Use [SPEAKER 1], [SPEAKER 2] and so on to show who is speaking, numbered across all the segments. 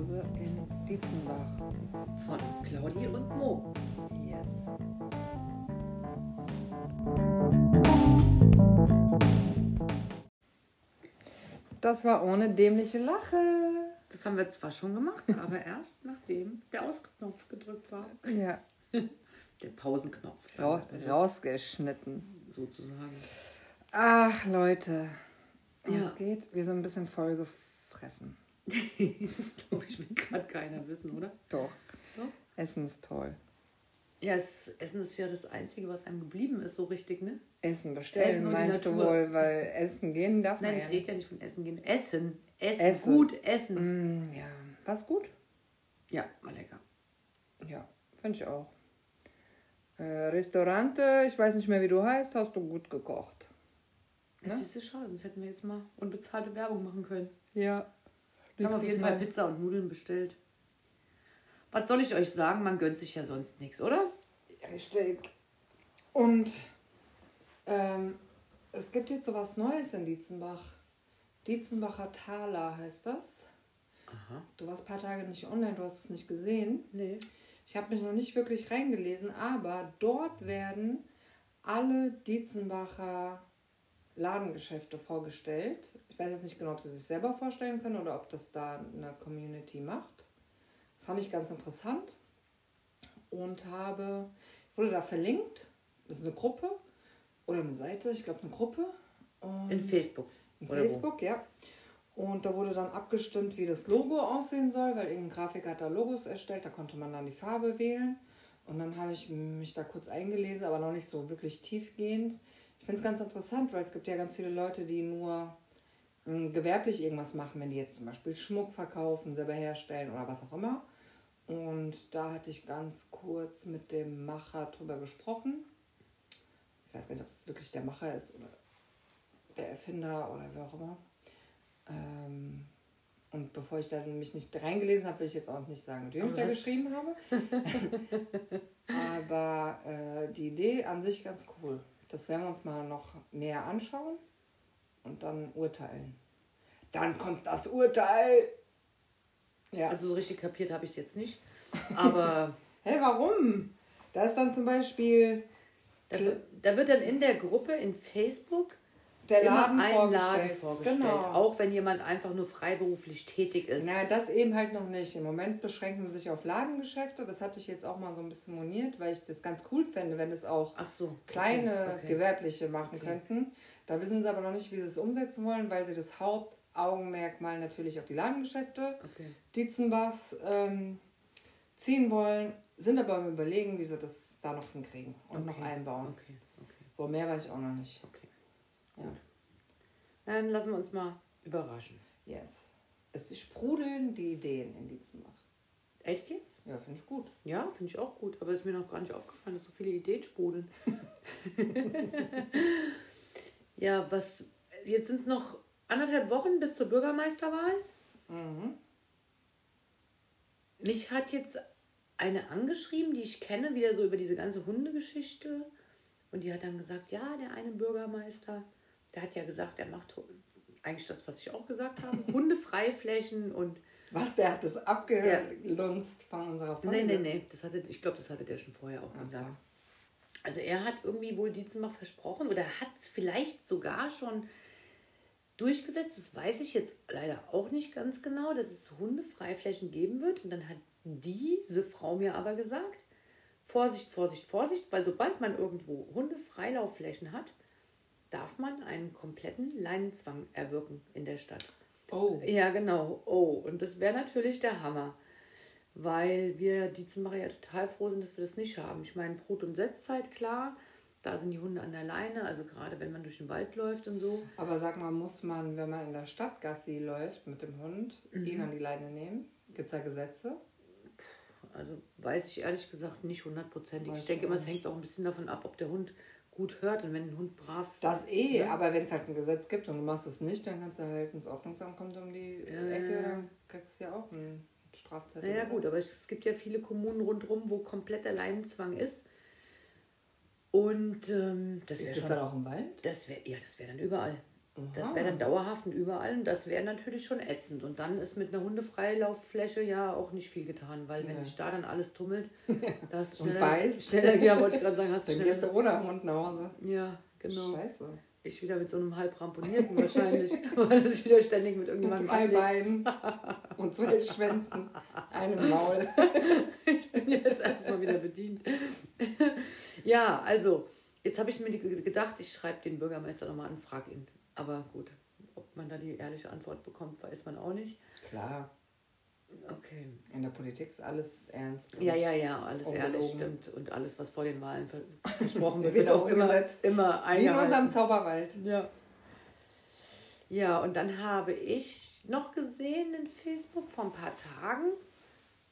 [SPEAKER 1] Hause in Dietzenbach.
[SPEAKER 2] Von Claudi und Mo.
[SPEAKER 1] Yes. Das war ohne dämliche Lache.
[SPEAKER 2] Das haben wir zwar schon gemacht, aber erst nachdem der Ausknopf gedrückt war.
[SPEAKER 1] Ja,
[SPEAKER 2] Der Pausenknopf.
[SPEAKER 1] ra rausgeschnitten.
[SPEAKER 2] Sozusagen.
[SPEAKER 1] Ach, Leute.
[SPEAKER 2] Ja.
[SPEAKER 1] geht? Wir sind ein bisschen voll gefressen.
[SPEAKER 2] das glaube ich, will gerade keiner wissen, oder?
[SPEAKER 1] Doch.
[SPEAKER 2] Doch?
[SPEAKER 1] Essen ist toll.
[SPEAKER 2] Ja, es, Essen ist ja das Einzige, was einem geblieben ist, so richtig, ne?
[SPEAKER 1] Essen bestellen,
[SPEAKER 2] Essen und
[SPEAKER 1] meinst du wohl, weil Essen gehen darf man
[SPEAKER 2] Nein,
[SPEAKER 1] ja
[SPEAKER 2] ich rede ja nicht von Essen gehen. Essen. Essen.
[SPEAKER 1] Essen.
[SPEAKER 2] Gut essen.
[SPEAKER 1] Mm, ja, war's gut?
[SPEAKER 2] Ja, war lecker.
[SPEAKER 1] Ja, finde ich auch. Äh, Restaurante, ich weiß nicht mehr, wie du heißt, hast du gut gekocht.
[SPEAKER 2] Das
[SPEAKER 1] Ne?
[SPEAKER 2] ist so schade, sonst hätten wir jetzt mal unbezahlte Werbung machen können.
[SPEAKER 1] Ja.
[SPEAKER 2] Wir haben auf jeden Fall. Pizza und Nudeln bestellt. Was soll ich euch sagen? Man gönnt sich ja sonst nichts, oder?
[SPEAKER 1] Richtig. Und ähm, es gibt jetzt sowas Neues in Dietzenbach. Dietzenbacher Taler heißt das.
[SPEAKER 2] Aha.
[SPEAKER 1] Du warst ein paar Tage nicht online, du hast es nicht gesehen.
[SPEAKER 2] Nee.
[SPEAKER 1] Ich habe mich noch nicht wirklich reingelesen, aber dort werden alle Dietzenbacher Ladengeschäfte vorgestellt. Ich weiß jetzt nicht genau, ob sie sich selber vorstellen können oder ob das da eine Community macht. Fand ich ganz interessant und habe, wurde da verlinkt. Das ist eine Gruppe oder eine Seite, ich glaube eine Gruppe. Und
[SPEAKER 2] In Facebook.
[SPEAKER 1] in
[SPEAKER 2] Oder wo?
[SPEAKER 1] Facebook, ja. Und da wurde dann abgestimmt, wie das Logo aussehen soll, weil irgendein Grafiker hat da Logos erstellt, da konnte man dann die Farbe wählen. Und dann habe ich mich da kurz eingelesen, aber noch nicht so wirklich tiefgehend. Finde es ganz interessant, weil es gibt ja ganz viele Leute, die nur mh, gewerblich irgendwas machen, wenn die jetzt zum Beispiel Schmuck verkaufen, selber herstellen oder was auch immer. Und da hatte ich ganz kurz mit dem Macher drüber gesprochen. Ich weiß gar nicht, ob es wirklich der Macher ist oder der Erfinder oder wer auch immer. Ähm, und bevor ich da mich nicht reingelesen habe, will ich jetzt auch nicht sagen, mit wem ich da geschrieben habe. Aber äh, die Idee an sich ganz cool. Das werden wir uns mal noch näher anschauen und dann urteilen. Dann kommt das Urteil. Ja.
[SPEAKER 2] Also so richtig kapiert habe ich es jetzt nicht. Aber
[SPEAKER 1] Hä, warum? Da ist dann zum Beispiel
[SPEAKER 2] da, da wird dann in der Gruppe in Facebook
[SPEAKER 1] der
[SPEAKER 2] immer
[SPEAKER 1] Laden
[SPEAKER 2] ein
[SPEAKER 1] vorgestellt.
[SPEAKER 2] Laden vorgestellt.
[SPEAKER 1] Genau.
[SPEAKER 2] Auch wenn jemand einfach nur freiberuflich tätig ist.
[SPEAKER 1] Na, das eben halt noch nicht. Im Moment beschränken sie sich auf Ladengeschäfte. Das hatte ich jetzt auch mal so ein bisschen moniert, weil ich das ganz cool fände, wenn es auch
[SPEAKER 2] so.
[SPEAKER 1] kleine
[SPEAKER 2] Okay, okay.
[SPEAKER 1] gewerbliche machen
[SPEAKER 2] Okay.
[SPEAKER 1] könnten. Da wissen sie aber noch nicht, wie sie es umsetzen wollen, weil sie das Hauptaugenmerk mal natürlich auf die Ladengeschäfte
[SPEAKER 2] Okay.
[SPEAKER 1] Dietzenbachs ähm, ziehen wollen, sind aber am überlegen, wie sie das da noch hinkriegen und noch einbauen. So, mehr weiß ich auch noch nicht. Ja.
[SPEAKER 2] Dann lassen wir uns mal überraschen.
[SPEAKER 1] Yes. Es sprudeln die Ideen in Dietzenbach.
[SPEAKER 2] Echt jetzt?
[SPEAKER 1] Ja, finde ich gut.
[SPEAKER 2] Ja, finde ich auch gut. Aber ist mir noch gar nicht aufgefallen, dass so viele Ideen sprudeln. ja, was. Jetzt sind es noch anderthalb Wochen bis zur Bürgermeisterwahl.
[SPEAKER 1] Mhm.
[SPEAKER 2] Mich hat jetzt eine angeschrieben, die ich kenne, wieder so über diese ganze Hundegeschichte. Und die hat dann gesagt, ja, der eine Bürgermeister, der hat ja gesagt, er macht eigentlich das, was ich auch gesagt habe, Hundefreiflächen und
[SPEAKER 1] Was, der hat das abgelunzt von unserer Folge?
[SPEAKER 2] Nee, nee, nee, das hatte, ich glaube, das hatte der schon vorher auch
[SPEAKER 1] Ach so.
[SPEAKER 2] gesagt. Also er hat irgendwie wohl Dietzenbach versprochen oder hat es vielleicht sogar schon durchgesetzt, das weiß ich jetzt leider auch nicht ganz genau, dass es Hundefreiflächen geben wird. Und dann hat diese Frau mir aber gesagt, Vorsicht, Vorsicht, Vorsicht, weil sobald man irgendwo Hundefreilaufflächen hat, darf man einen kompletten Leinenzwang erwirken in der Stadt.
[SPEAKER 1] Oh,
[SPEAKER 2] Ja, genau. Oh, und das wäre natürlich der Hammer. Weil wir Dietzenbacher ja total froh sind, dass wir das nicht haben. Ich meine, Brut- und Setzzeit, klar. Da sind die Hunde an der Leine, also gerade wenn man durch den Wald läuft und so.
[SPEAKER 1] aber sag mal, muss man, wenn man in der Stadt Gassi läuft mit dem Hund,
[SPEAKER 2] Mhm.
[SPEAKER 1] ihn an die Leine nehmen? Gibt es da Gesetze?
[SPEAKER 2] Also weiß ich ehrlich gesagt nicht hundertprozentig. Ich denke immer, es hängt auch ein bisschen davon ab, ob der Hund gut hört. Und wenn ein Hund brav.
[SPEAKER 1] Das eh,
[SPEAKER 2] Ja.
[SPEAKER 1] aber wenn es halt ein Gesetz gibt und du machst es nicht, dann kannst du halt ins Ordnungsamt kommt um die
[SPEAKER 2] Ja,
[SPEAKER 1] Ecke, dann kriegst du ja auch einen Strafzettel.
[SPEAKER 2] Naja, gut, aber es gibt ja viele Kommunen rundherum, wo komplett der Leinenzwang ist. Und ähm, das wäre
[SPEAKER 1] Ist das dann auch im Wald?
[SPEAKER 2] Das wäre ja, das wäre dann überall. Das wäre dann dauerhaft und überall und das wäre natürlich schon ätzend. Und dann ist mit einer Hundefreilauffläche ja auch nicht viel getan, weil wenn
[SPEAKER 1] Ja.
[SPEAKER 2] sich da dann alles tummelt, da hast du
[SPEAKER 1] Und
[SPEAKER 2] schneller,
[SPEAKER 1] beißt.
[SPEAKER 2] schneller, ja, wollte ich gerade sagen, hast du
[SPEAKER 1] Dann gehst du ohne Hund nach Hause.
[SPEAKER 2] ja, genau.
[SPEAKER 1] Scheiße.
[SPEAKER 2] Ich wieder mit so einem halb ramponierten wahrscheinlich, weil sich wieder ständig mit
[SPEAKER 1] Mit
[SPEAKER 2] irgendjemandem
[SPEAKER 1] drei
[SPEAKER 2] ablegt.
[SPEAKER 1] Beinen und zwei Schwänzen, einem Maul.
[SPEAKER 2] Ich bin jetzt erstmal wieder bedient. ja, also, jetzt habe ich mir gedacht, ich schreibe den Bürgermeister nochmal an, frag ihn. Aber gut, ob man da die ehrliche Antwort bekommt, weiß man auch nicht.
[SPEAKER 1] Klar,
[SPEAKER 2] Okay.
[SPEAKER 1] in der Politik ist alles ernst. und
[SPEAKER 2] Ja, ja, ja, alles
[SPEAKER 1] Ungelogen.
[SPEAKER 2] ehrlich stimmt. Und alles, was vor den Wahlen ver versprochen wird,
[SPEAKER 1] Wird
[SPEAKER 2] auch immer,
[SPEAKER 1] umgesetzt.
[SPEAKER 2] immer
[SPEAKER 1] Wie in unserem
[SPEAKER 2] eingehalten.
[SPEAKER 1] Zauberwald.
[SPEAKER 2] Ja. Ja, und dann habe ich noch gesehen in Facebook vor ein paar Tagen,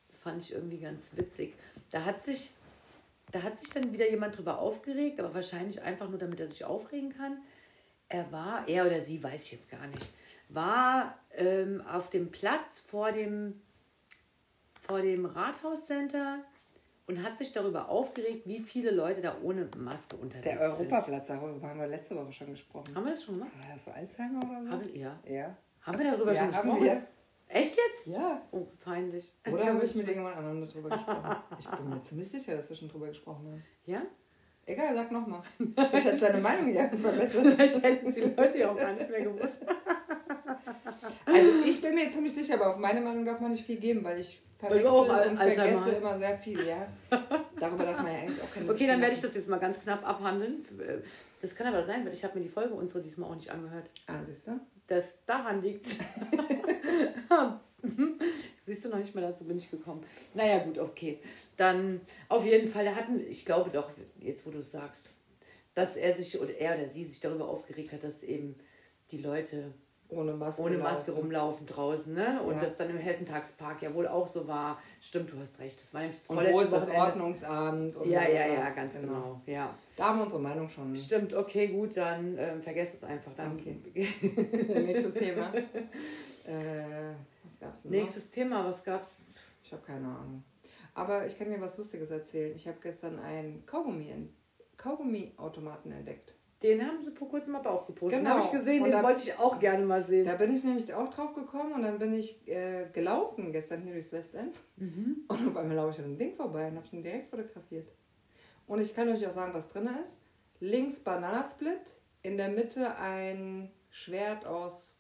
[SPEAKER 2] das fand ich irgendwie ganz witzig, da hat sich, da hat sich dann wieder jemand drüber aufgeregt, aber wahrscheinlich einfach nur, damit er sich aufregen kann. Er war, er oder sie, weiß ich jetzt gar nicht, war ähm, auf dem Platz vor dem, vor dem Rathauscenter und hat sich darüber aufgeregt, wie viele Leute da ohne Maske unterwegs
[SPEAKER 1] Der
[SPEAKER 2] sind.
[SPEAKER 1] Europaplatz, darüber haben wir letzte Woche schon gesprochen.
[SPEAKER 2] Haben wir das schon gemacht?
[SPEAKER 1] Hast du Alzheimer oder so?
[SPEAKER 2] Haben, ja.
[SPEAKER 1] ja.
[SPEAKER 2] Haben wir darüber
[SPEAKER 1] ja,
[SPEAKER 2] schon
[SPEAKER 1] haben
[SPEAKER 2] gesprochen?
[SPEAKER 1] wir.
[SPEAKER 2] Echt jetzt?
[SPEAKER 1] Ja.
[SPEAKER 2] Oh, peinlich.
[SPEAKER 1] Oder
[SPEAKER 2] Ja,
[SPEAKER 1] habe ich mit irgendjemand anderem darüber gesprochen? Ich bin mir ziemlich sicher, dass wir schon drüber gesprochen haben.
[SPEAKER 2] Ja?
[SPEAKER 1] Egal, sag nochmal. Ich hatte deine Meinung ja verbessert.
[SPEAKER 2] Vielleicht hätten die Leute ja auch gar nicht mehr gewusst.
[SPEAKER 1] Also ich bin mir ziemlich sicher, aber auf meine Meinung darf man nicht viel geben, weil ich verwechsel und vergesse
[SPEAKER 2] hast.
[SPEAKER 1] immer sehr viel, ja. Darüber darf man ja eigentlich auch keine
[SPEAKER 2] Okay, dann werde ich das jetzt mal ganz knapp abhandeln. Das kann aber sein, weil ich habe mir die Folge unsere diesmal auch nicht angehört.
[SPEAKER 1] Ah, siehst du?
[SPEAKER 2] Das daran liegt. Siehst du noch nicht mal dazu bin ich gekommen. Naja, gut, okay. Dann auf jeden Fall, hatten, ich glaube doch, jetzt wo du es sagst, dass er sich oder er oder sie sich darüber aufgeregt hat, dass eben die Leute
[SPEAKER 1] Ohne Maske.
[SPEAKER 2] ohne Maske
[SPEAKER 1] laufen.
[SPEAKER 2] rumlaufen draußen, ne? Und
[SPEAKER 1] Ja.
[SPEAKER 2] das dann im Hessentagspark ja wohl auch so war. Stimmt, du hast recht. Das war nämlich das
[SPEAKER 1] Und wo ist das
[SPEAKER 2] Wochenende.
[SPEAKER 1] Ordnungsamt?
[SPEAKER 2] Ja, ja, ja, ganz genau. Ja.
[SPEAKER 1] Da haben wir unsere Meinung schon.
[SPEAKER 2] Stimmt, okay, gut, dann ähm, vergesst es einfach. Dann
[SPEAKER 1] Okay. Nächstes Thema. Äh, was gab's denn noch?
[SPEAKER 2] Nächstes Thema, was gab's?
[SPEAKER 1] Ich habe keine Ahnung. Aber ich kann dir was Lustiges erzählen. Ich habe gestern einen Kaugummi, Kaugummi-Automaten entdeckt.
[SPEAKER 2] Den haben sie vor kurzem aber auch gepostet.
[SPEAKER 1] Genau.
[SPEAKER 2] Habe ich gesehen,
[SPEAKER 1] Und
[SPEAKER 2] den wollte ich auch gerne mal sehen.
[SPEAKER 1] Da bin ich nämlich auch drauf gekommen und dann bin ich äh, gelaufen gestern hier durchs Westend.
[SPEAKER 2] Mhm.
[SPEAKER 1] Und auf einmal laufe ich an dem Ding vorbei und habe ihn direkt fotografiert. Und ich kann euch auch sagen, was drin ist. Links Bananasplit, in der Mitte ein Schwert aus.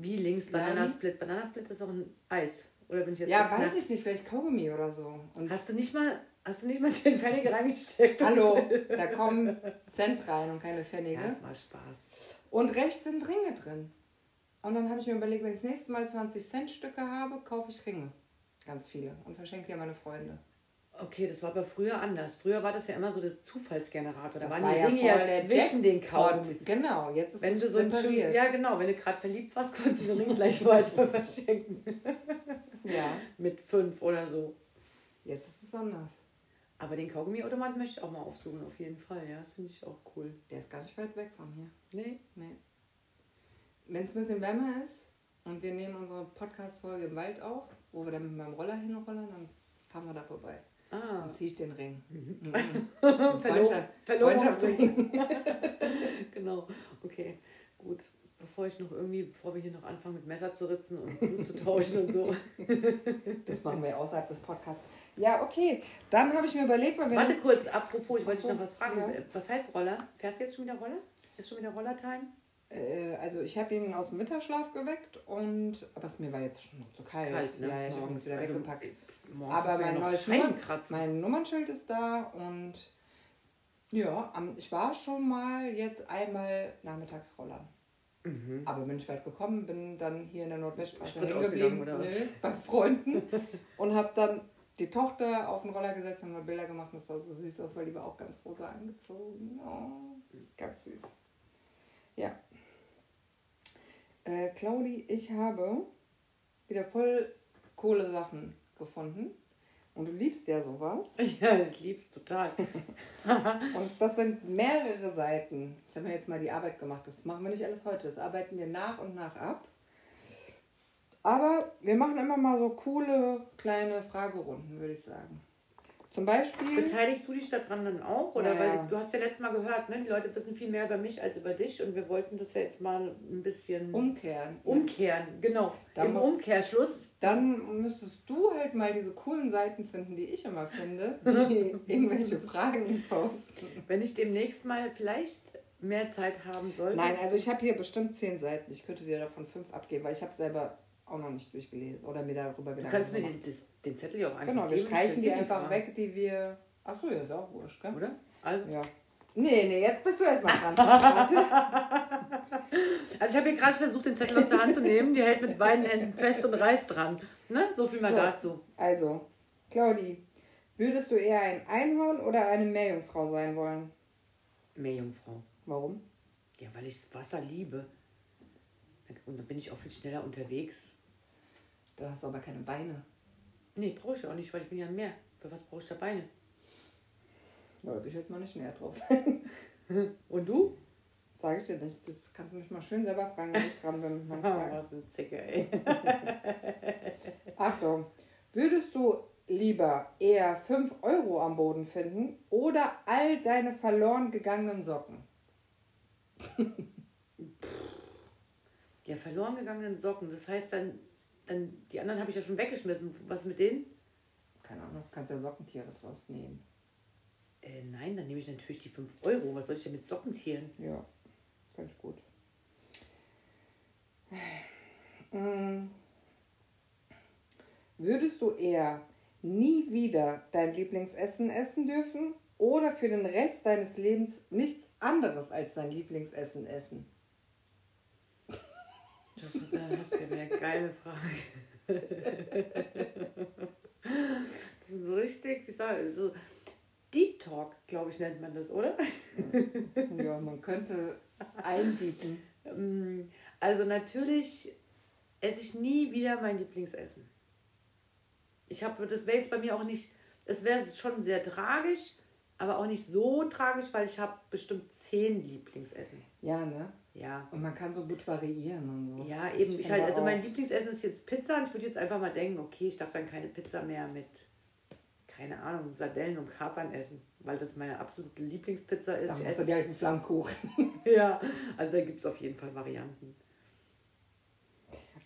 [SPEAKER 2] Wie links? Bananasplit? Bananasplit ist auch ein Eis. Oder bin ich jetzt
[SPEAKER 1] Ja, weiß ich nicht, vielleicht Kaugummi oder so. Und
[SPEAKER 2] Hast du nicht mal, hast du nicht mal 10 Pfennige reingesteckt?
[SPEAKER 1] hallo, da kommen Cent rein und keine Pfennige.
[SPEAKER 2] Ja, das war Spaß.
[SPEAKER 1] Und rechts sind Ringe drin. Und dann habe ich mir überlegt, wenn ich das nächste Mal 20 Cent Stücke habe, kaufe ich Ringe. Ganz viele. Und verschenke die an meine Freunde.
[SPEAKER 2] Okay, das war aber früher anders. Früher war das ja immer so der Zufallsgenerator. Da
[SPEAKER 1] Das
[SPEAKER 2] waren
[SPEAKER 1] war
[SPEAKER 2] die
[SPEAKER 1] ja
[SPEAKER 2] Ringe ja
[SPEAKER 1] der
[SPEAKER 2] zwischen den. Kaugummis.
[SPEAKER 1] Genau, jetzt ist
[SPEAKER 2] Wenn
[SPEAKER 1] es
[SPEAKER 2] du so ein
[SPEAKER 1] separiert.
[SPEAKER 2] Ja, genau, wenn du gerade verliebt warst, konntest du den Ring gleich weiter verschenken.
[SPEAKER 1] ja,
[SPEAKER 2] Mit fünf oder so.
[SPEAKER 1] jetzt ist es anders.
[SPEAKER 2] Aber den Kaugummiautomat möchte ich auch mal aufsuchen, auf jeden Fall. Ja, das finde ich auch cool.
[SPEAKER 1] Der ist gar nicht weit weg von hier.
[SPEAKER 2] Nee?
[SPEAKER 1] Nee. Wenn es ein bisschen wärmer ist und wir nehmen unsere Podcast-Folge im Wald auf, wo wir dann mit meinem Roller hinrollern, dann fahren wir da vorbei.
[SPEAKER 2] Ah.
[SPEAKER 1] Dann ziehe ich den Ring. Mhm.
[SPEAKER 2] Verlo
[SPEAKER 1] Freundschaft-
[SPEAKER 2] Verlobungsring. genau. Okay, gut. Bevor ich noch irgendwie, bevor wir hier noch anfangen mit Messer zu ritzen und Blut zu tauschen und so.
[SPEAKER 1] Das machen wir außerhalb des Podcasts. Ja, okay. Dann habe ich mir überlegt, weil wir
[SPEAKER 2] Warte kurz, apropos, ich wollte dich noch was fragen.
[SPEAKER 1] ja.
[SPEAKER 2] Was heißt Roller? Fährst du jetzt schon wieder Roller? Ist schon wieder Roller-Time?
[SPEAKER 1] Äh, also ich habe ihn aus dem Winterschlaf geweckt und aber es mir war jetzt schon noch zu kalt.
[SPEAKER 2] Kalt, ne?
[SPEAKER 1] Ja, ich habe ihn wieder
[SPEAKER 2] Also,
[SPEAKER 1] weggepackt.
[SPEAKER 2] Morgens
[SPEAKER 1] Aber mein
[SPEAKER 2] ja
[SPEAKER 1] neues Nummern, mein Nummernschild ist da und ja, ich war schon mal jetzt einmal nachmittags Rollern.
[SPEAKER 2] Mhm.
[SPEAKER 1] Aber bin ich weit gekommen, bin dann hier in der Nordweststraße geblieben, nö, bei Freunden und habe dann die Tochter auf den Roller gesetzt, haben wir Bilder gemacht und das sah so süß aus, weil die war auch ganz rosa angezogen. Oh, ganz süß. Ja. Äh, Claudi, ich habe wieder voll coole Sachen gefunden. Und du liebst ja sowas.
[SPEAKER 2] Ja, ich lieb's total.
[SPEAKER 1] Und das sind mehrere Seiten. Ich habe mir jetzt mal die Arbeit gemacht. Das machen wir nicht alles heute. Das arbeiten wir nach und nach ab. Aber wir machen immer mal so coole kleine Fragerunden, würde ich sagen. Zum Beispiel.
[SPEAKER 2] Beteiligst du dich daran dann auch? Oder
[SPEAKER 1] Naja.
[SPEAKER 2] weil du hast ja letztes Mal gehört, ne? die Leute wissen viel mehr über mich als über dich und wir wollten das ja jetzt mal ein bisschen
[SPEAKER 1] Umkehren.
[SPEAKER 2] umkehren. Genau.
[SPEAKER 1] Da
[SPEAKER 2] Im Umkehrschluss.
[SPEAKER 1] Dann müsstest du halt mal diese coolen Seiten finden, die ich immer finde, die irgendwelche Fragen posten.
[SPEAKER 2] Wenn ich demnächst mal vielleicht mehr Zeit haben sollte.
[SPEAKER 1] Nein, also ich habe hier bestimmt zehn Seiten. Ich könnte dir davon fünf abgeben, weil ich habe selber auch noch nicht durchgelesen oder mir darüber
[SPEAKER 2] du
[SPEAKER 1] wieder
[SPEAKER 2] kannst mir den, den Zettel ja auch einfach
[SPEAKER 1] Genau, wir streichen die einfach
[SPEAKER 2] Fragen.
[SPEAKER 1] weg, die wir. Achso, ja, ist auch wurscht, gell?
[SPEAKER 2] Oder? Also,
[SPEAKER 1] Ja. Nee, nee, jetzt bist du erstmal dran. Warte.
[SPEAKER 2] Also ich habe hier gerade versucht, den Zettel aus der Hand zu nehmen. Die hält mit beiden Händen fest und reißt dran. Ne? So viel mal
[SPEAKER 1] So.
[SPEAKER 2] dazu.
[SPEAKER 1] Also, Claudi, würdest du eher ein Einhorn oder eine Meerjungfrau sein wollen?
[SPEAKER 2] Meerjungfrau.
[SPEAKER 1] Warum?
[SPEAKER 2] Ja, weil ich das Wasser liebe. Und dann bin ich auch viel schneller unterwegs.
[SPEAKER 1] Da hast du aber keine Beine.
[SPEAKER 2] Nee, brauche ich auch nicht, weil ich bin ja im Meer. Für was brauche ich da Beine?
[SPEAKER 1] Da würde ich jetzt mal nicht näher drauf.
[SPEAKER 2] Und du?
[SPEAKER 1] Sag ich dir nicht. Das kannst du mich mal schön selber fragen, wenn ich dran bin.
[SPEAKER 2] Oh, was eine Zicke, ey.
[SPEAKER 1] Achtung, würdest du lieber eher 5 Euro am Boden finden oder all deine verloren gegangenen Socken?
[SPEAKER 2] Ja, verloren gegangenen Socken. Das heißt dann, dann die anderen habe ich ja schon weggeschmissen. Was mit denen?
[SPEAKER 1] Keine Ahnung, kannst ja Sockentiere draus nehmen.
[SPEAKER 2] Äh, nein, dann nehme ich natürlich die 5 Euro. Was soll ich denn mit Sockentieren?
[SPEAKER 1] Ja, ich gut. Mm. Würdest du eher nie wieder dein Lieblingsessen essen dürfen oder für den Rest deines Lebens nichts anderes als dein Lieblingsessen essen?
[SPEAKER 2] Das, ist- hast du ja eine geile Frage. Das ist so richtig, wie ich, so Deep Talk, glaube ich, nennt man das, oder?
[SPEAKER 1] Ja, man könnte einbieten.
[SPEAKER 2] Ähm, Also natürlich esse ich nie wieder mein Lieblingsessen. Ich habe, das wäre jetzt bei mir auch nicht, es wäre schon sehr tragisch, aber auch nicht so tragisch, weil ich habe bestimmt zehn Lieblingsessen.
[SPEAKER 1] Ja, ne?
[SPEAKER 2] Ja.
[SPEAKER 1] Und man kann so gut variieren und so.
[SPEAKER 2] Ja, eben. Ich
[SPEAKER 1] finde
[SPEAKER 2] halt, also mein Lieblingsessen ist jetzt Pizza und ich würde jetzt einfach mal denken, okay, ich darf dann keine Pizza mehr mit, keine Ahnung, Sardellen und Kapern essen, weil das meine absolute Lieblingspizza ist.
[SPEAKER 1] Dann
[SPEAKER 2] Ich esse,
[SPEAKER 1] dir halt einen Flammkuchen.
[SPEAKER 2] ja, also da gibt es auf jeden Fall Varianten.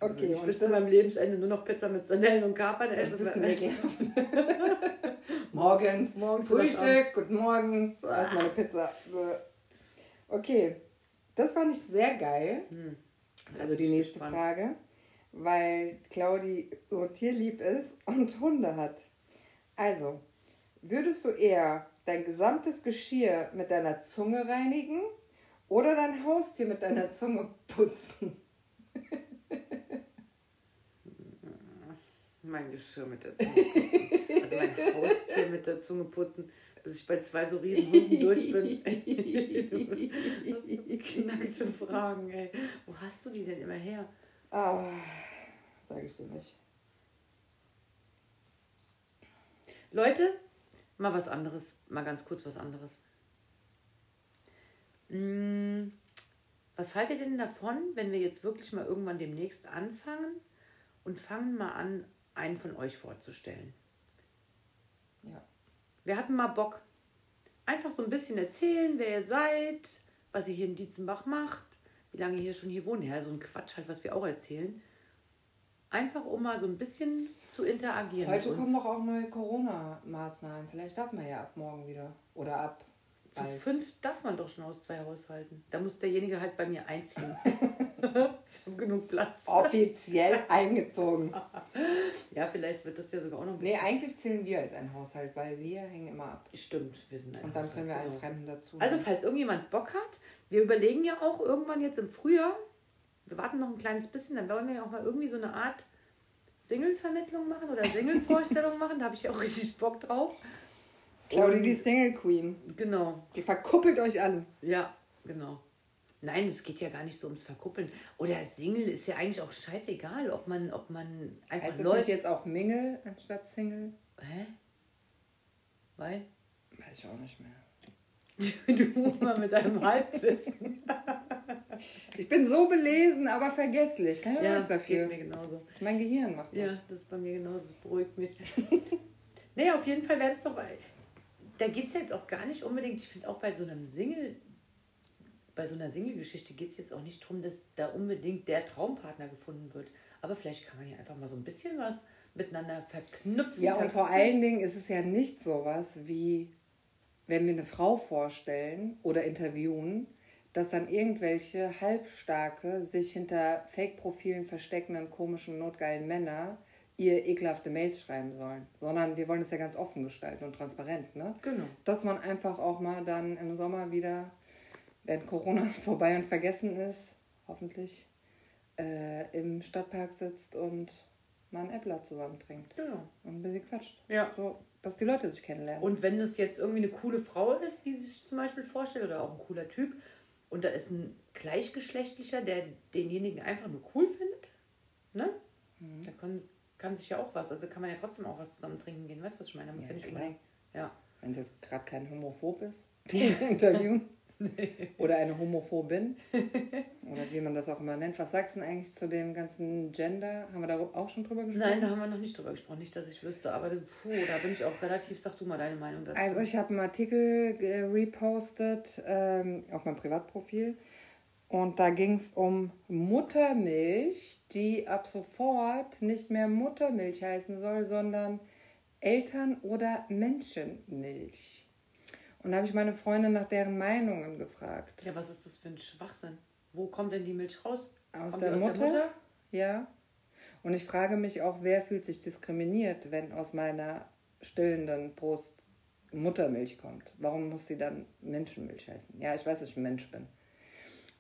[SPEAKER 1] Okay,
[SPEAKER 2] ich
[SPEAKER 1] und
[SPEAKER 2] bis zu
[SPEAKER 1] das-
[SPEAKER 2] meinem Lebensende nur noch Pizza mit Sardellen und Kapern
[SPEAKER 1] Das
[SPEAKER 2] essen.
[SPEAKER 1] ist ein ekelhaft. Morgens,
[SPEAKER 2] Morgens
[SPEAKER 1] Frühstück, guten Morgen, erstmal eine Pizza. Okay, das fand ich sehr geil.
[SPEAKER 2] Hm.
[SPEAKER 1] Also die nächste
[SPEAKER 2] gespannt.
[SPEAKER 1] Frage, weil Claudi so tierlieb ist und Hunde hat. Also, würdest du eher dein gesamtes Geschirr mit deiner Zunge reinigen oder dein Haustier mit deiner Zunge putzen?
[SPEAKER 2] Mein Geschirr mit der Zunge putzen. Also mein Haustier mit der Zunge putzen, bis ich bei zwei so riesen Hunden durch bin. Das knackte Fragen, ey. Wo hast du die denn immer her?
[SPEAKER 1] Ah, sag ich dir nicht.
[SPEAKER 2] Leute, mal was anderes, mal ganz kurz was anderes. Mm, Was haltet ihr denn davon, wenn wir jetzt wirklich mal irgendwann demnächst anfangen und fangen mal an, einen von euch vorzustellen?
[SPEAKER 1] Ja.
[SPEAKER 2] Wir hatten mal Bock, einfach so ein bisschen erzählen, wer ihr seid, was ihr hier in Dietzenbach macht, wie lange ihr hier schon hier wohnt. Ja, so ein Quatsch halt, was wir auch erzählen. Einfach um mal so ein bisschen zu interagieren.
[SPEAKER 1] Heute kommen doch auch neue Corona-Maßnahmen. Vielleicht darf man ja ab morgen wieder. Oder ab.
[SPEAKER 2] Zu
[SPEAKER 1] bald.
[SPEAKER 2] fünf darf man doch schon aus zwei Haushalten. Da muss derjenige halt bei mir einziehen. ich habe genug Platz.
[SPEAKER 1] Offiziell eingezogen.
[SPEAKER 2] Ja, vielleicht wird das ja sogar auch noch ein
[SPEAKER 1] Nee, eigentlich zählen wir als ein Haushalt, weil wir hängen immer ab.
[SPEAKER 2] Stimmt, wir sind ein
[SPEAKER 1] Und dann
[SPEAKER 2] Haushalt,
[SPEAKER 1] können wir einen
[SPEAKER 2] genau.
[SPEAKER 1] Fremden dazu.
[SPEAKER 2] Also, falls irgendjemand Bock hat, wir überlegen ja auch irgendwann jetzt im Frühjahr, wir warten noch ein kleines bisschen, dann wollen wir ja auch mal irgendwie so eine Art Single-Vermittlung machen oder Single-Vorstellung machen. Da habe ich ja auch richtig Bock drauf.
[SPEAKER 1] Claudi, die Single Queen.
[SPEAKER 2] Genau,
[SPEAKER 1] Die verkuppelt euch alle.
[SPEAKER 2] ja, genau. Nein, es geht ja gar nicht so ums Verkuppeln. Oder Single ist ja eigentlich auch scheißegal, ob man, ob man einfach
[SPEAKER 1] Heißt
[SPEAKER 2] läuft.
[SPEAKER 1] nicht jetzt auch Mingle anstatt Single?
[SPEAKER 2] Hä? Weil?
[SPEAKER 1] Weiß ich auch nicht mehr.
[SPEAKER 2] Du mal mit deinem Halbwissen.
[SPEAKER 1] Ich bin so belesen, aber vergesslich. Kann ja,
[SPEAKER 2] Ja,
[SPEAKER 1] nichts
[SPEAKER 2] das geht
[SPEAKER 1] dafür.
[SPEAKER 2] mir genauso.
[SPEAKER 1] Mein Gehirn macht das.
[SPEAKER 2] Ja, das ist bei mir genauso. Das beruhigt mich. Naja, auf jeden Fall wäre es doch. Da geht es ja jetzt auch gar nicht unbedingt. Ich finde auch bei so einem Single, bei so einer Single-Geschichte geht es jetzt auch nicht darum, dass da unbedingt der Traumpartner gefunden wird. Aber vielleicht kann man ja einfach mal so ein bisschen was miteinander verknüpfen.
[SPEAKER 1] Ja, und vor allen Dingen ist es ja nicht sowas wie, wenn wir eine Frau vorstellen oder interviewen, dass dann irgendwelche halbstarke, sich hinter Fake-Profilen versteckenden, komischen, notgeilen Männer ihr ekelhafte Mails schreiben sollen. Sondern wir wollen es ja ganz offen gestalten und transparent, ne?
[SPEAKER 2] Genau.
[SPEAKER 1] Dass man einfach auch mal dann im Sommer wieder, wenn Corona vorbei und vergessen ist, hoffentlich, äh, im Stadtpark sitzt und mal ein Äppler zusammen trinkt.
[SPEAKER 2] Genau.
[SPEAKER 1] Und ein bisschen quatscht.
[SPEAKER 2] Ja.
[SPEAKER 1] So, dass die Leute sich kennenlernen.
[SPEAKER 2] Und wenn es jetzt irgendwie eine coole Frau ist, die sich zum Beispiel vorstellt, oder auch ein cooler Typ, und da ist ein gleichgeschlechtlicher, der denjenigen einfach nur cool findet, ne?
[SPEAKER 1] Mhm.
[SPEAKER 2] Da kann, kann sich ja auch was, also kann man ja trotzdem auch was zusammen trinken gehen, weißt du, was ich meine? Da muss
[SPEAKER 1] Ja,
[SPEAKER 2] ja, nicht
[SPEAKER 1] klar.
[SPEAKER 2] unbedingt. Ja.
[SPEAKER 1] Wenn es jetzt gerade kein Homophob ist, die wir Oder eine Homophobin. Oder wie man das auch immer nennt. Was sagst du denn eigentlich zu dem ganzen Gender? Haben wir da auch schon drüber gesprochen?
[SPEAKER 2] Nein, da haben wir noch nicht drüber gesprochen, nicht, dass ich wüsste, aber puh, da bin ich auch relativ, sag du mal deine Meinung dazu.
[SPEAKER 1] Also ich habe einen Artikel repostet ähm, auf meinem Privatprofil und da ging es um Muttermilch, die ab sofort nicht mehr Muttermilch heißen soll, sondern Eltern- oder Menschenmilch. Und da habe ich meine Freundin nach deren Meinungen gefragt.
[SPEAKER 2] ja, was ist das für ein Schwachsinn? Wo kommt denn die Milch raus?
[SPEAKER 1] Aus der
[SPEAKER 2] die
[SPEAKER 1] Mutter? Ja. Und ich frage mich auch, wer fühlt sich diskriminiert, wenn aus meiner stillenden Brust Muttermilch kommt? Warum muss sie dann Menschenmilch heißen? Ja, ich weiß, dass ich ein Mensch bin.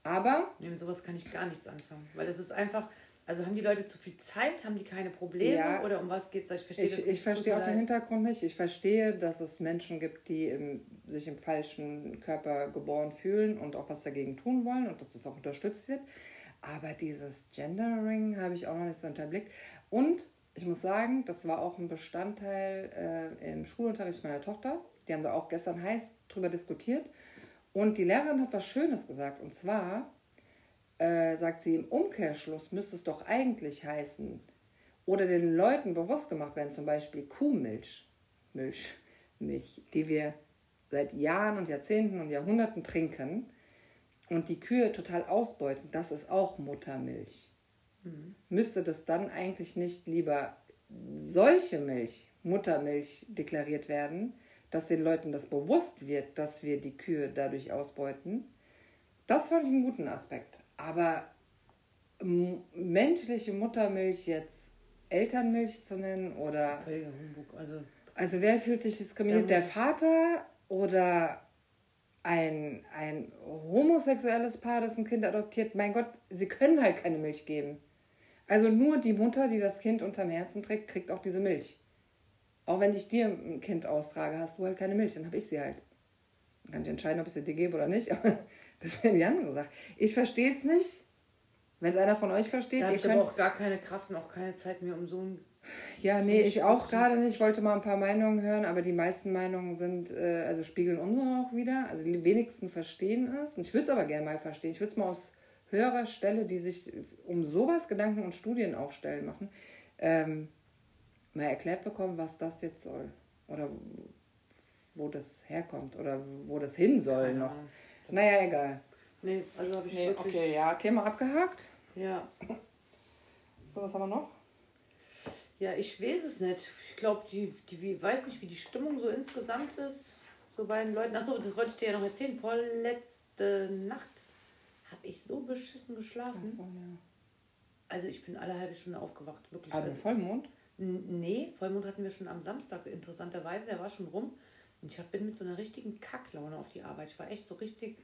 [SPEAKER 1] Aber
[SPEAKER 2] Nee, mit sowas kann ich gar nichts anfangen. Weil das ist einfach, also haben die Leute zu viel Zeit, haben die keine Probleme
[SPEAKER 1] Ja.
[SPEAKER 2] oder um was geht es? Ich verstehe
[SPEAKER 1] ich, ich verstehe auch den. Hintergrund nicht. Ich verstehe, dass es Menschen gibt, die im, sich im falschen Körper geboren fühlen und auch was dagegen tun wollen und dass das auch unterstützt wird. Aber dieses Gendering habe ich auch noch nicht so unterblickt. Und ich muss sagen, das war auch ein Bestandteil äh, im Schulunterricht meiner Tochter. Die haben da auch gestern heiß drüber diskutiert. Und die Lehrerin hat was Schönes gesagt. Und zwar äh, sagt sie, im Umkehrschluss müsste es doch eigentlich heißen, oder den Leuten bewusst gemacht werden, zum Beispiel Kuhmilch, Milch, Milch, die wir seit Jahren und Jahrzehnten und Jahrhunderten trinken und die Kühe total ausbeuten, das ist auch Muttermilch. Müsste das dann eigentlich nicht lieber solche Milch, Muttermilch, deklariert werden, dass den Leuten das bewusst wird, dass wir die Kühe dadurch ausbeuten? Das fand ich einen guten Aspekt. Aber menschliche Muttermilch jetzt Elternmilch zu nennen oder
[SPEAKER 2] Völliger Humbug. Also,
[SPEAKER 1] also wer fühlt sich diskriminiert? Der
[SPEAKER 2] muss-
[SPEAKER 1] Vater oder ein, ein homosexuelles Paar, das ein Kind adoptiert? Mein Gott, sie können halt keine Milch geben. Also nur die Mutter, die das Kind unterm Herzen trägt, kriegt auch diese Milch. Auch wenn ich dir ein Kind austrage, hast du halt keine Milch, dann habe ich sie halt. Kann ich entscheiden, ob ich sie dir gebe oder nicht, aber das ist ja die andere Sache. Ich verstehe es nicht. Wenn es einer von euch versteht,
[SPEAKER 2] da habe
[SPEAKER 1] ihr
[SPEAKER 2] ich
[SPEAKER 1] könnt...
[SPEAKER 2] aber auch gar keine Kraft und auch keine Zeit mehr, um so ein.
[SPEAKER 1] Ja, nee, ich
[SPEAKER 2] ich
[SPEAKER 1] auch
[SPEAKER 2] auch
[SPEAKER 1] gerade nicht. Ich wollte mal ein paar Meinungen hören, aber die meisten Meinungen sind, äh, also spiegeln unsere auch wieder. Also die wenigsten verstehen es. Und ich würde es aber gerne mal verstehen. Ich würde es mal aus höherer Stelle, die sich um sowas Gedanken und Studien aufstellen machen, ähm, mal erklärt bekommen, was das jetzt soll. Oder wo das herkommt oder wo das hin soll
[SPEAKER 2] Keine
[SPEAKER 1] noch. Naja, egal.
[SPEAKER 2] Nee, also habe ich
[SPEAKER 1] Nee,
[SPEAKER 2] wirklich.
[SPEAKER 1] okay, ja. Thema abgehakt.
[SPEAKER 2] Ja.
[SPEAKER 1] So, was haben wir noch?
[SPEAKER 2] Ja, ich weiß es nicht. Ich glaube, die, die, wie, weiß nicht, wie die Stimmung so insgesamt ist. So bei den Leuten. Achso, das wollte ich dir ja noch erzählen. Vorletzte Nacht habe ich so beschissen geschlafen.
[SPEAKER 1] Achso, ja.
[SPEAKER 2] Also ich bin alle halbe Stunde aufgewacht. Wirklich.
[SPEAKER 1] Aber
[SPEAKER 2] Also,
[SPEAKER 1] Vollmond?
[SPEAKER 2] Nee, Vollmond hatten wir schon am Samstag, interessanterweise, der war schon rum. Und ich hab, bin mit so einer richtigen Kacklaune auf die Arbeit. Ich war echt so richtig,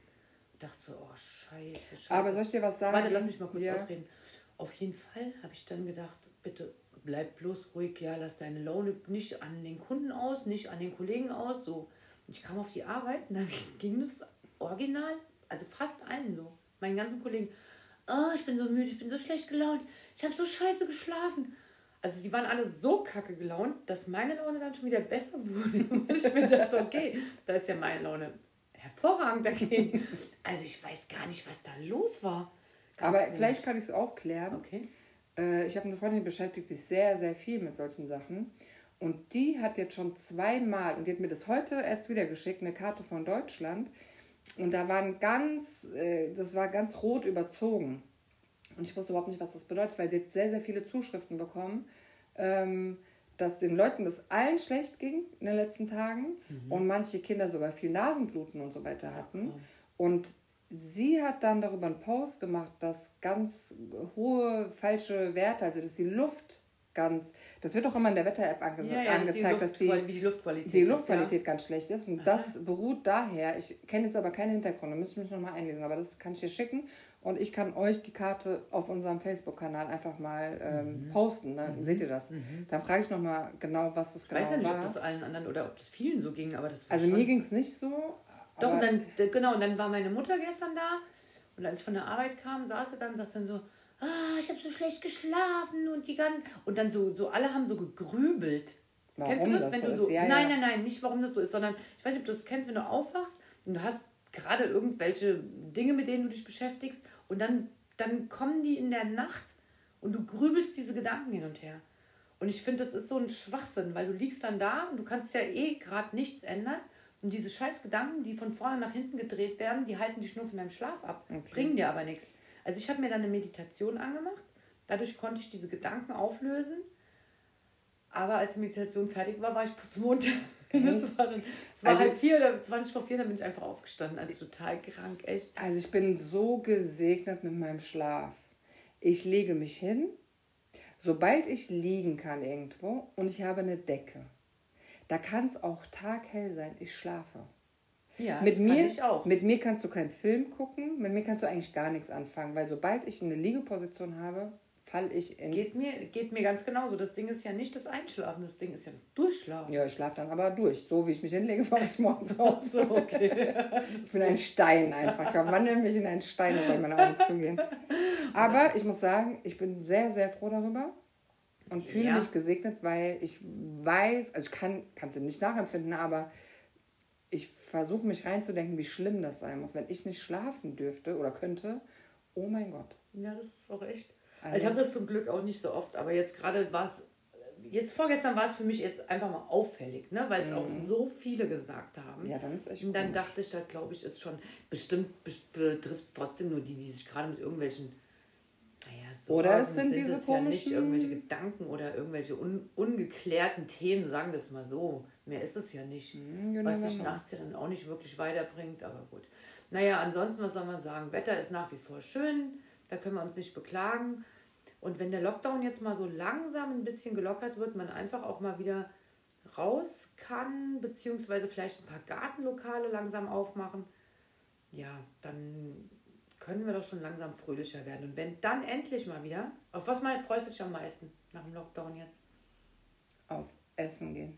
[SPEAKER 2] dachte so, oh scheiße, scheiße.
[SPEAKER 1] Aber soll ich dir was sagen?
[SPEAKER 2] Warte, lass mich mal kurz
[SPEAKER 1] ja.
[SPEAKER 2] ausreden. Auf jeden Fall habe ich dann gedacht, bitte bleib bloß ruhig, ja, lass deine Laune nicht an den Kunden aus, nicht an den Kollegen aus. So. Und ich kam auf die Arbeit und dann ging das original, also fast allen so, meinen ganzen Kollegen. Oh, ich bin so müde, ich bin so schlecht gelaunt, ich habe so scheiße geschlafen. Also die waren alle so kacke gelaunt, dass meine Laune dann schon wieder besser wurde. Und ich mir dachte, okay, da ist ja meine Laune hervorragend dagegen. Also ich weiß gar nicht, was da los war. Ganz
[SPEAKER 1] Aber
[SPEAKER 2] komisch.
[SPEAKER 1] vielleicht kann ich es aufklären.
[SPEAKER 2] Okay.
[SPEAKER 1] Äh, ich habe eine Freundin, die beschäftigt sich sehr, sehr viel mit solchen Sachen. Und die hat jetzt schon zweimal, und die hat mir das heute erst wieder geschickt, eine Karte von Deutschland. Und da waren ganz, äh, das war ganz rot überzogen. Und ich wusste überhaupt nicht, was das bedeutet, weil sie hat sehr, sehr viele Zuschriften bekommen, ähm, dass den Leuten das allen schlecht ging in den letzten Tagen mhm. und manche Kinder sogar viel Nasenbluten und so weiter hatten. Und sie hat dann darüber einen Post gemacht, dass ganz hohe falsche Werte, also dass die Luft ganz, das wird auch immer in der Wetter-App ange ja, ja, angezeigt, dass die, dass die, die Luftqualität, die Luftqualität ist, ja. ganz schlecht ist. Und Aha. das beruht daher, ich kenne jetzt aber keinen Hintergrund, da müsste ich mich nochmal einlesen, aber das kann ich dir schicken. Und ich kann euch die Karte auf unserem Facebook-Kanal einfach mal ähm, mhm. posten. Dann mhm. seht ihr das. Mhm. Dann frage ich nochmal genau, was das
[SPEAKER 2] ich genau war. Ich weiß ja nicht, war. ob das allen anderen oder ob das vielen so ging, aber das
[SPEAKER 1] Also mir ging es nicht so.
[SPEAKER 2] Doch, und dann, genau, und dann war meine Mutter gestern da und als ich von der Arbeit kam, saß sie dann und sagt dann so, ah, ich habe so schlecht geschlafen und die ganzen. Und dann so, so alle haben so gegrübelt. Warum kennst du das, das wenn so du so. Ja, nein, nein, nein, nicht warum das so ist, sondern ich weiß nicht, ob du das kennst, wenn du aufwachst und du hast gerade irgendwelche Dinge, mit denen du dich beschäftigst und dann, dann kommen die in der Nacht und du grübelst diese Gedanken hin und her. Und ich finde, das ist so ein Schwachsinn, weil du liegst dann da und du kannst ja eh gerade nichts ändern. Und diese scheiß Gedanken, die von vorne nach hinten gedreht werden, die halten dich nur von deinem Schlaf ab, okay. bringen dir aber nichts. Also ich habe mir dann eine Meditation angemacht. Dadurch konnte ich diese Gedanken auflösen. Aber als die Meditation fertig war, war ich putzmunter. Das war, dann, es war also, halt vier oder 20 vor vier, dann bin ich einfach aufgestanden. Also total krank, echt.
[SPEAKER 1] Also ich bin so gesegnet mit meinem Schlaf. Ich lege mich hin, sobald ich liegen kann irgendwo und ich habe eine Decke. Da kann es auch taghell sein, ich schlafe. Ja, mit mir, ich auch. Mit mir kannst du keinen Film gucken, mit mir kannst du eigentlich gar nichts anfangen, weil sobald ich eine Liegeposition habe, falle ich
[SPEAKER 2] ins... Geht mir, geht mir ganz genauso. Das Ding ist ja nicht das Einschlafen, das Ding ist ja das Durchschlafen.
[SPEAKER 1] Ja, ich schlafe dann aber durch. So wie ich mich hinlege, fahre ich morgens auf. so, okay. ich bin ein Stein einfach. Ich verwandle mich in einen Stein, wenn meine Augen zugehen. Aber ich muss sagen, ich bin sehr, sehr froh darüber und fühle ja. mich gesegnet, weil ich weiß, also ich kann es nicht nachempfinden, aber ich versuche mich reinzudenken, wie schlimm das sein muss, wenn ich nicht schlafen dürfte oder könnte. Oh mein Gott.
[SPEAKER 2] Ja, das ist auch echt. Also, ich habe das zum Glück auch nicht so oft, aber jetzt gerade war es, jetzt vorgestern war es für mich jetzt einfach mal auffällig, ne? weil es mhm. auch so viele gesagt haben. Ja, dann ist echt Und dann komisch. dachte ich, da glaube ich, ist schon, bestimmt betrifft es trotzdem nur die, die sich gerade mit irgendwelchen naja, so oder es sind, sind diese komischen... Ja nicht irgendwelche Gedanken oder irgendwelche un ungeklärten Themen, sagen wir es mal so. Mehr ist es ja nicht. Mhm, was dich nachts ja dann auch nicht wirklich weiterbringt, aber gut. Naja, ansonsten, was soll man sagen? Wetter ist nach wie vor schön. Da können wir uns nicht beklagen. Und wenn der Lockdown jetzt mal so langsam ein bisschen gelockert wird, man einfach auch mal wieder raus kann, beziehungsweise vielleicht ein paar Gartenlokale langsam aufmachen, ja, dann können wir doch schon langsam fröhlicher werden. Und wenn dann endlich mal wieder, auf was mal freust du dich am meisten nach dem Lockdown jetzt?
[SPEAKER 1] Auf Essen gehen.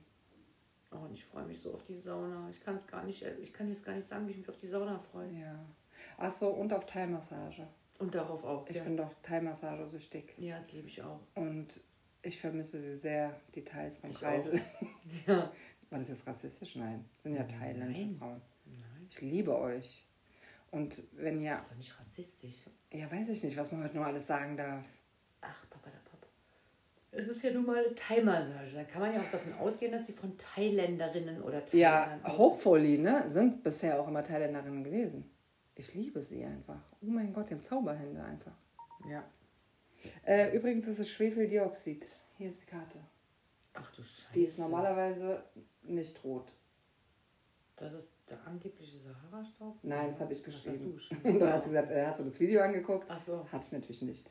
[SPEAKER 2] Oh, und ich freue mich so auf die Sauna. Ich kann es gar nicht, ich kann jetzt gar nicht sagen, wie ich mich auf die Sauna freue.
[SPEAKER 1] Ja. Achso, und auf Teilmassage.
[SPEAKER 2] Und darauf auch.
[SPEAKER 1] Ich ja. bin doch Teilmassage süchtig.
[SPEAKER 2] Ja, das liebe ich auch.
[SPEAKER 1] Und ich vermisse sie sehr, die Teils vom ich Kreisel. Ja. War das jetzt rassistisch? Nein. sind ja thailändische Frauen. Nein. Ich liebe euch. Und wenn ja.
[SPEAKER 2] Das ist doch nicht rassistisch.
[SPEAKER 1] Ja, weiß ich nicht, was man heute nur alles sagen darf.
[SPEAKER 2] Ach, Papa, der Papa. Es ist ja nun mal eine Thai-Massage. Da kann man ja auch davon ausgehen, dass sie von Thailänderinnen oder
[SPEAKER 1] Thailändern. Ja, hopefully, ne? Sind bisher auch immer Thailänderinnen gewesen. Ich liebe sie einfach. Oh mein Gott, die haben Zauberhände einfach. Ja. Äh, übrigens ist es Schwefeldioxid. Hier ist die Karte.
[SPEAKER 2] Ach du Scheiße.
[SPEAKER 1] Die ist normalerweise nicht rot.
[SPEAKER 2] Das ist der angebliche Sahara-Staub?
[SPEAKER 1] Nein, das habe ich geschrieben. Und dann hat sie gesagt, äh, hast du das Video angeguckt?
[SPEAKER 2] Ach so.
[SPEAKER 1] Hatte ich natürlich nicht.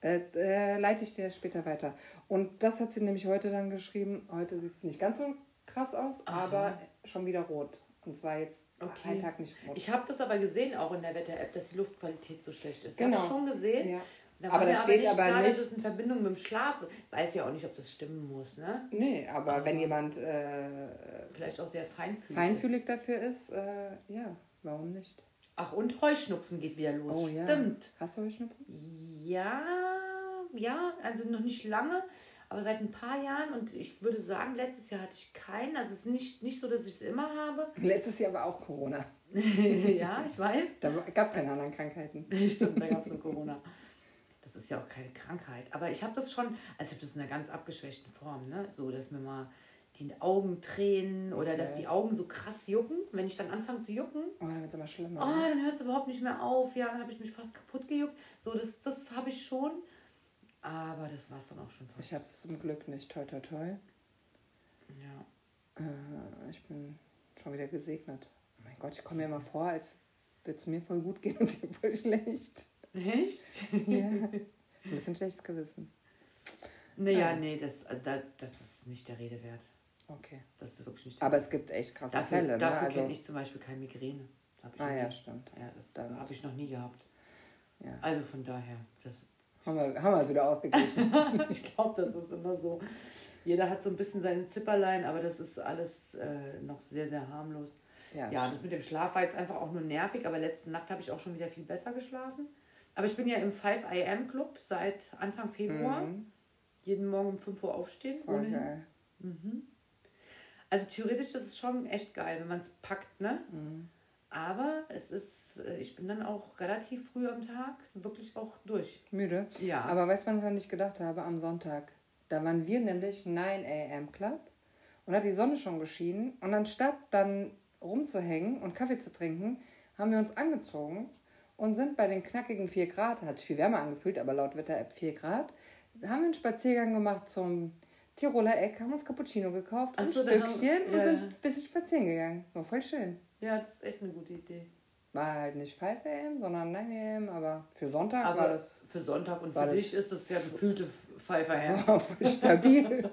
[SPEAKER 1] Äh, äh, leite ich dir später weiter. Und das hat sie nämlich heute dann geschrieben. Heute sieht es nicht ganz so krass aus, Aha. aber schon wieder rot. Und zwar jetzt okay. einen Tag nicht
[SPEAKER 2] rot. Ich habe das aber gesehen auch in der Wetter-App, dass die Luftqualität so schlecht ist. Genau. Habe ich schon gesehen. Ja. Da aber da steht aber nicht, aber nicht. Das ist in Verbindung mit dem Schlaf. Weiß ja auch nicht, ob das stimmen muss, ne?
[SPEAKER 1] Nee, aber, aber wenn jemand. Äh,
[SPEAKER 2] vielleicht auch sehr feinfühlig.
[SPEAKER 1] Feinfühlig ist. dafür ist, äh, ja, warum nicht?
[SPEAKER 2] Ach, und Heuschnupfen geht wieder los. Oh ja. Stimmt.
[SPEAKER 1] Hast du Heuschnupfen?
[SPEAKER 2] Ja, ja, also noch nicht lange, aber seit ein paar Jahren. Und ich würde sagen, letztes Jahr hatte ich keinen. Also es ist nicht, nicht so, dass ich es immer habe.
[SPEAKER 1] Letztes Jahr war auch Corona.
[SPEAKER 2] ja, ich weiß.
[SPEAKER 1] Da gab es keine anderen Krankheiten.
[SPEAKER 2] Stimmt, da gab es nur Corona. Das ist ja auch keine Krankheit. Aber ich habe das schon, also ich habe das in einer ganz abgeschwächten Form, ne? So, dass mir mal die Augen tränen oder
[SPEAKER 1] Okay.
[SPEAKER 2] dass die Augen so krass jucken. Wenn ich dann anfange zu jucken,
[SPEAKER 1] Oh, dann wird es immer schlimmer.
[SPEAKER 2] oh, dann hört es überhaupt nicht mehr auf. Ja, dann habe ich mich fast kaputt gejuckt. So, das, das habe ich schon. Aber das war es dann auch schon fast.
[SPEAKER 1] Ich habe es zum Glück nicht. Toi, toi, toi.
[SPEAKER 2] Ja.
[SPEAKER 1] Äh, ich bin schon wieder gesegnet. Oh mein Gott, ich komme mir immer vor, als würde es mir voll gut gehen und dir voll schlecht.
[SPEAKER 2] Echt?
[SPEAKER 1] Ja. Ein bisschen schlechtes Gewissen.
[SPEAKER 2] Naja,
[SPEAKER 1] Ja.
[SPEAKER 2] nee, das, also da, das ist nicht der Rede wert.
[SPEAKER 1] Okay.
[SPEAKER 2] Das ist wirklich nicht der
[SPEAKER 1] Aber es gibt echt krasse
[SPEAKER 2] Dafür,
[SPEAKER 1] Fälle. Ne?
[SPEAKER 2] dafür
[SPEAKER 1] Also,
[SPEAKER 2] kenne ich zum Beispiel keine Migräne.
[SPEAKER 1] Ah ja,
[SPEAKER 2] nie.
[SPEAKER 1] stimmt.
[SPEAKER 2] Ja, das habe ich noch nie gehabt.
[SPEAKER 1] Ja.
[SPEAKER 2] Also von daher, das,
[SPEAKER 1] Haben wir, haben wir es wieder ausgeglichen.
[SPEAKER 2] ich glaube, das ist immer so. Jeder hat so ein bisschen seine Zipperlein, aber das ist alles äh, noch sehr, sehr harmlos.
[SPEAKER 1] Ja,
[SPEAKER 2] Ja, das mit dem Schlaf war jetzt einfach auch nur nervig, aber letzte Nacht habe ich auch schon wieder viel besser geschlafen. Aber ich bin ja im 5 AM Club seit Anfang Februar.
[SPEAKER 1] Mhm.
[SPEAKER 2] Jeden Morgen um 5 Uhr aufstehen.
[SPEAKER 1] Voll geil.
[SPEAKER 2] Also theoretisch ist schon echt geil, wenn man es packt, ne?
[SPEAKER 1] Mhm.
[SPEAKER 2] Aber es ist, äh, ich bin dann auch relativ früh am Tag wirklich auch durch.
[SPEAKER 1] Müde.
[SPEAKER 2] Ja.
[SPEAKER 1] Aber weißt du, wann ich gedacht habe? Am Sonntag. Da waren wir nämlich 9 a.m. Club und hat die Sonne schon geschienen. Und anstatt dann rumzuhängen und Kaffee zu trinken, haben wir uns angezogen und sind bei den knackigen 4 Grad, hat sich viel wärmer angefühlt, aber laut Wetter-App 4 Grad, haben wir einen Spaziergang gemacht zum Tiroler Eck, haben uns Cappuccino gekauft, ein
[SPEAKER 2] so, da haben-
[SPEAKER 1] Stückchen und
[SPEAKER 2] ja.
[SPEAKER 1] sind ein bisschen spazieren gegangen. War voll schön.
[SPEAKER 2] ja, das ist echt eine gute Idee.
[SPEAKER 1] War halt nicht 5 a.m., sondern 9 a.m., aber für Sonntag
[SPEAKER 2] Aber
[SPEAKER 1] war das
[SPEAKER 2] für Sonntag und für dich ist das ja gefühlte Pfeifer her.
[SPEAKER 1] War voll stabil.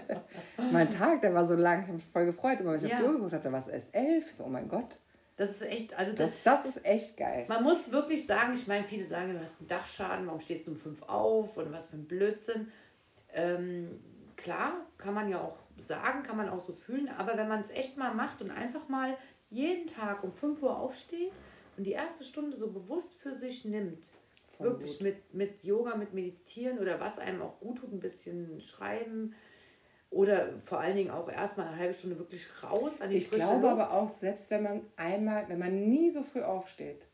[SPEAKER 1] mein Tag, der war so lang, ich habe mich voll gefreut. Immer wenn ich
[SPEAKER 2] Ja.
[SPEAKER 1] auf die Uhr geguckt habe, da war es erst elf. So, oh mein Gott.
[SPEAKER 2] Das ist echt, also das,
[SPEAKER 1] Das, das ist echt geil.
[SPEAKER 2] man muss wirklich sagen, ich meine, viele sagen, du hast einen Dachschaden, warum stehst du um fünf auf und was für ein Blödsinn. Ähm, klar, kann man ja auch sagen, kann man auch so fühlen, aber wenn man es echt mal macht und einfach mal jeden Tag um 5 Uhr aufsteht und die erste Stunde so bewusst für sich nimmt,
[SPEAKER 1] Voll
[SPEAKER 2] wirklich
[SPEAKER 1] gut.
[SPEAKER 2] mit, mit Yoga, mit Meditieren oder was einem auch gut tut, ein bisschen schreiben oder vor allen Dingen auch erstmal eine halbe Stunde wirklich raus an die
[SPEAKER 1] Ich
[SPEAKER 2] frische
[SPEAKER 1] glaube
[SPEAKER 2] Luft.
[SPEAKER 1] aber auch, selbst wenn man einmal, wenn man nie so früh aufsteht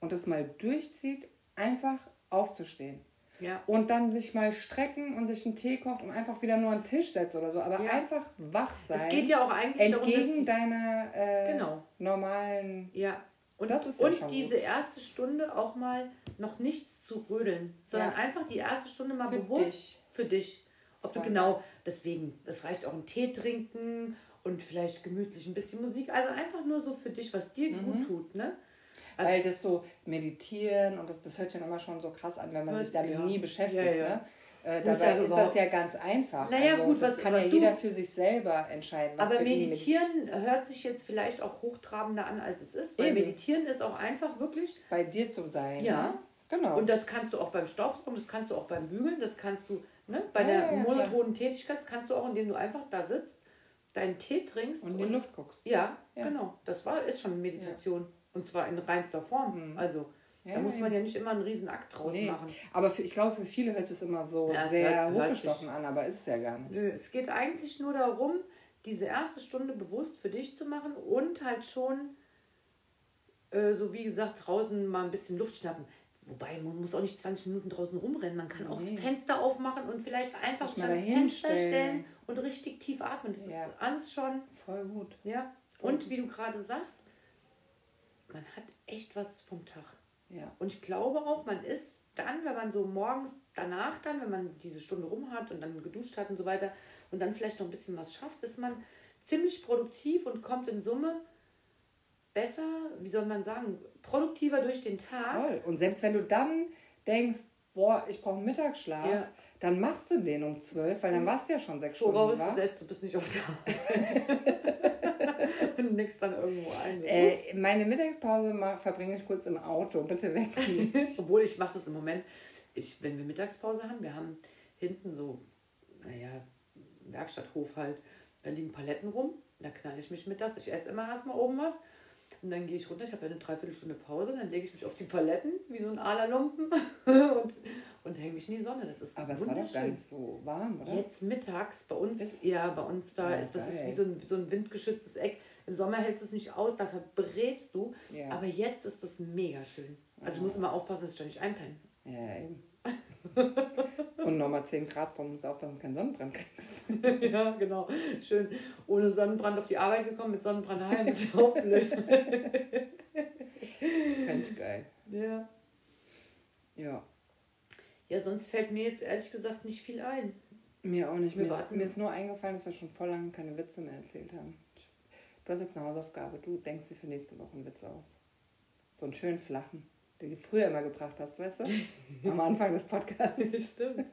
[SPEAKER 1] und das mal durchzieht, einfach aufzustehen.
[SPEAKER 2] Ja.
[SPEAKER 1] Und dann sich mal strecken und sich einen Tee kocht und einfach wieder nur an den Tisch setzt oder so. Aber
[SPEAKER 2] Ja.
[SPEAKER 1] einfach wach sein.
[SPEAKER 2] Es geht ja auch eigentlich darum,
[SPEAKER 1] entgegen
[SPEAKER 2] die-
[SPEAKER 1] deiner äh,
[SPEAKER 2] Genau.
[SPEAKER 1] normalen.
[SPEAKER 2] Ja. Und,
[SPEAKER 1] Das ist ja
[SPEAKER 2] und
[SPEAKER 1] schon
[SPEAKER 2] diese erste Stunde auch mal noch nichts zu rödeln, sondern
[SPEAKER 1] Ja.
[SPEAKER 2] einfach die erste Stunde mal
[SPEAKER 1] Für
[SPEAKER 2] bewusst
[SPEAKER 1] dich.
[SPEAKER 2] für dich. Ob du genau, deswegen, es reicht auch ein Tee trinken und vielleicht gemütlich ein bisschen Musik. Also einfach nur so für dich, was dir
[SPEAKER 1] Mhm.
[SPEAKER 2] gut tut, ne? Also-
[SPEAKER 1] Weil das so meditieren und das, das hört sich dann immer schon so krass an, wenn man sich damit
[SPEAKER 2] ja.
[SPEAKER 1] nie beschäftigt.
[SPEAKER 2] Ja, ja.
[SPEAKER 1] Ne? Äh, dabei ist das ja ganz einfach.
[SPEAKER 2] Naja,
[SPEAKER 1] also,
[SPEAKER 2] gut,
[SPEAKER 1] das
[SPEAKER 2] was-
[SPEAKER 1] kann ja jeder für sich selber entscheiden. Was
[SPEAKER 2] Aber meditieren hört sich jetzt vielleicht auch hochtrabender an, als es ist. Weil
[SPEAKER 1] Eben.
[SPEAKER 2] meditieren ist auch einfach wirklich
[SPEAKER 1] bei dir zu sein.
[SPEAKER 2] Ja.
[SPEAKER 1] Ne? Genau.
[SPEAKER 2] Und das kannst du auch beim Staubsaugen, das kannst du auch beim Bügeln, das kannst du ne, bei
[SPEAKER 1] Ja,
[SPEAKER 2] der
[SPEAKER 1] ja,
[SPEAKER 2] monotonen Tätigkeit, das kannst du auch, indem du einfach da sitzt, deinen Tee trinkst.
[SPEAKER 1] und in die Luft guckst.
[SPEAKER 2] Ja,
[SPEAKER 1] Ja.
[SPEAKER 2] genau. Das war, ist schon Meditation. Und zwar in reinster Form. Also,
[SPEAKER 1] Ja,
[SPEAKER 2] da muss man ja nicht immer einen riesen Akt draus
[SPEAKER 1] Nee.
[SPEAKER 2] machen.
[SPEAKER 1] Aber für, ich glaube, für viele hört es immer so
[SPEAKER 2] Ja,
[SPEAKER 1] sehr hochgestochen an, aber ist es ja gar nicht.
[SPEAKER 2] Nö, es geht eigentlich nur darum, diese erste Stunde bewusst für dich zu machen und halt schon, äh, so wie gesagt, draußen mal ein bisschen Luft schnappen. Wobei, man muss auch nicht 20 Minuten draußen rumrennen. Man kann auch
[SPEAKER 1] Nee.
[SPEAKER 2] das Fenster aufmachen und vielleicht einfach
[SPEAKER 1] mal dahin
[SPEAKER 2] Fenster
[SPEAKER 1] stellen.
[SPEAKER 2] stellen und richtig tief atmen. Das
[SPEAKER 1] Ja.
[SPEAKER 2] ist alles schon,
[SPEAKER 1] Voll gut.
[SPEAKER 2] ja. Und wie du gerade sagst, man hat echt was vom Tag.
[SPEAKER 1] Ja.
[SPEAKER 2] Und ich glaube auch, man ist dann, wenn man so morgens danach dann, wenn man diese Stunde rum hat und dann geduscht hat und so weiter und dann vielleicht noch ein bisschen was schafft, ist man ziemlich produktiv und kommt in Summe besser, wie soll man sagen, produktiver durch den Tag.
[SPEAKER 1] Voll. Und selbst wenn du dann denkst, boah, ich brauche einen Mittagsschlaf,
[SPEAKER 2] Ja.
[SPEAKER 1] dann machst du den um zwölf, weil dann warst du ja schon sechs Stunden
[SPEAKER 2] Vorausgesetzt,
[SPEAKER 1] wach.
[SPEAKER 2] gesetzt, du bist nicht auf der Arbeit. und nickst dann irgendwo ein.
[SPEAKER 1] Äh, meine Mittagspause verbringe ich kurz im Auto. Bitte weg.
[SPEAKER 2] Obwohl ich mache das im Moment, ich, wenn wir Mittagspause haben, wir haben hinten so, naja, Werkstatthof halt, da liegen Paletten rum, da knall ich mich mittags, ich esse immer erstmal oben was und dann gehe ich runter, ich habe ja eine Dreiviertelstunde Pause, dann lege ich mich auf die Paletten, wie so ein Alerlumpen und, und hänge mich in die Sonne, das ist
[SPEAKER 1] Aber es war doch gar nicht so warm, oder?
[SPEAKER 2] Jetzt mittags, bei uns,
[SPEAKER 1] Ist-
[SPEAKER 2] ja, bei uns da
[SPEAKER 1] Ja,
[SPEAKER 2] ist das ist wie so, ein, wie so ein windgeschütztes Eck. Im Sommer hältst du es nicht aus, da verbrätst du.
[SPEAKER 1] Ja.
[SPEAKER 2] Aber jetzt ist das mega schön. Also ich muss immer aufpassen, dass ich da nicht einpenne.
[SPEAKER 1] Ja, eben. Und nochmal 10 Grad auch, damit du keinen Sonnenbrand kriegst.
[SPEAKER 2] ja, genau. Schön ohne Sonnenbrand auf die Arbeit gekommen, mit Sonnenbrand heim. Das ist auch blöd.
[SPEAKER 1] Fände ich geil.
[SPEAKER 2] Ja.
[SPEAKER 1] Ja.
[SPEAKER 2] Ja, sonst fällt mir jetzt ehrlich gesagt nicht viel ein.
[SPEAKER 1] Mir auch nicht. Mir ist, mir ist nur eingefallen, dass wir schon voll lange keine Witze mehr erzählt haben. Du hast jetzt eine Hausaufgabe. Du denkst dir für nächste Woche einen Witz aus. So einen schönen flachen, du früher immer gebracht hast, weißt du? Am Anfang des Podcasts.
[SPEAKER 2] Stimmt.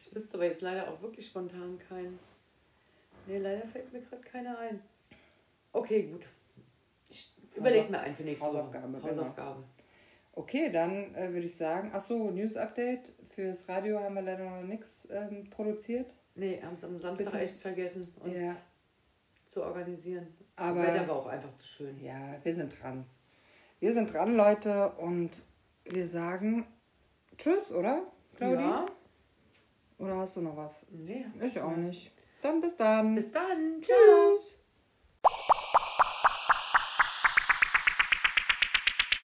[SPEAKER 2] Ich wüsste aber jetzt leider auch wirklich spontan keinen. Nee, leider fällt mir gerade keiner ein. Okay, gut. Ich überlege mir einen für nächste
[SPEAKER 1] Hausaufgabe,
[SPEAKER 2] Woche.
[SPEAKER 1] genau.
[SPEAKER 2] Hausaufgabe.
[SPEAKER 1] Okay, dann äh, würde ich sagen, ach so, News Update. Fürs Radio haben wir leider noch nichts ähm, produziert.
[SPEAKER 2] Nee, haben es am Samstag
[SPEAKER 1] Bisschen-
[SPEAKER 2] echt vergessen, uns
[SPEAKER 1] Ja.
[SPEAKER 2] zu organisieren.
[SPEAKER 1] Aber-
[SPEAKER 2] das Wetter war auch einfach zu schön.
[SPEAKER 1] Ja, wir sind dran. Wir sind dran, Leute, und wir sagen Tschüss, oder, Claudi?
[SPEAKER 2] Ja.
[SPEAKER 1] Oder hast du noch was?
[SPEAKER 2] Nee.
[SPEAKER 1] Ich auch nicht. Dann bis dann.
[SPEAKER 2] Bis dann.
[SPEAKER 1] Tschüss.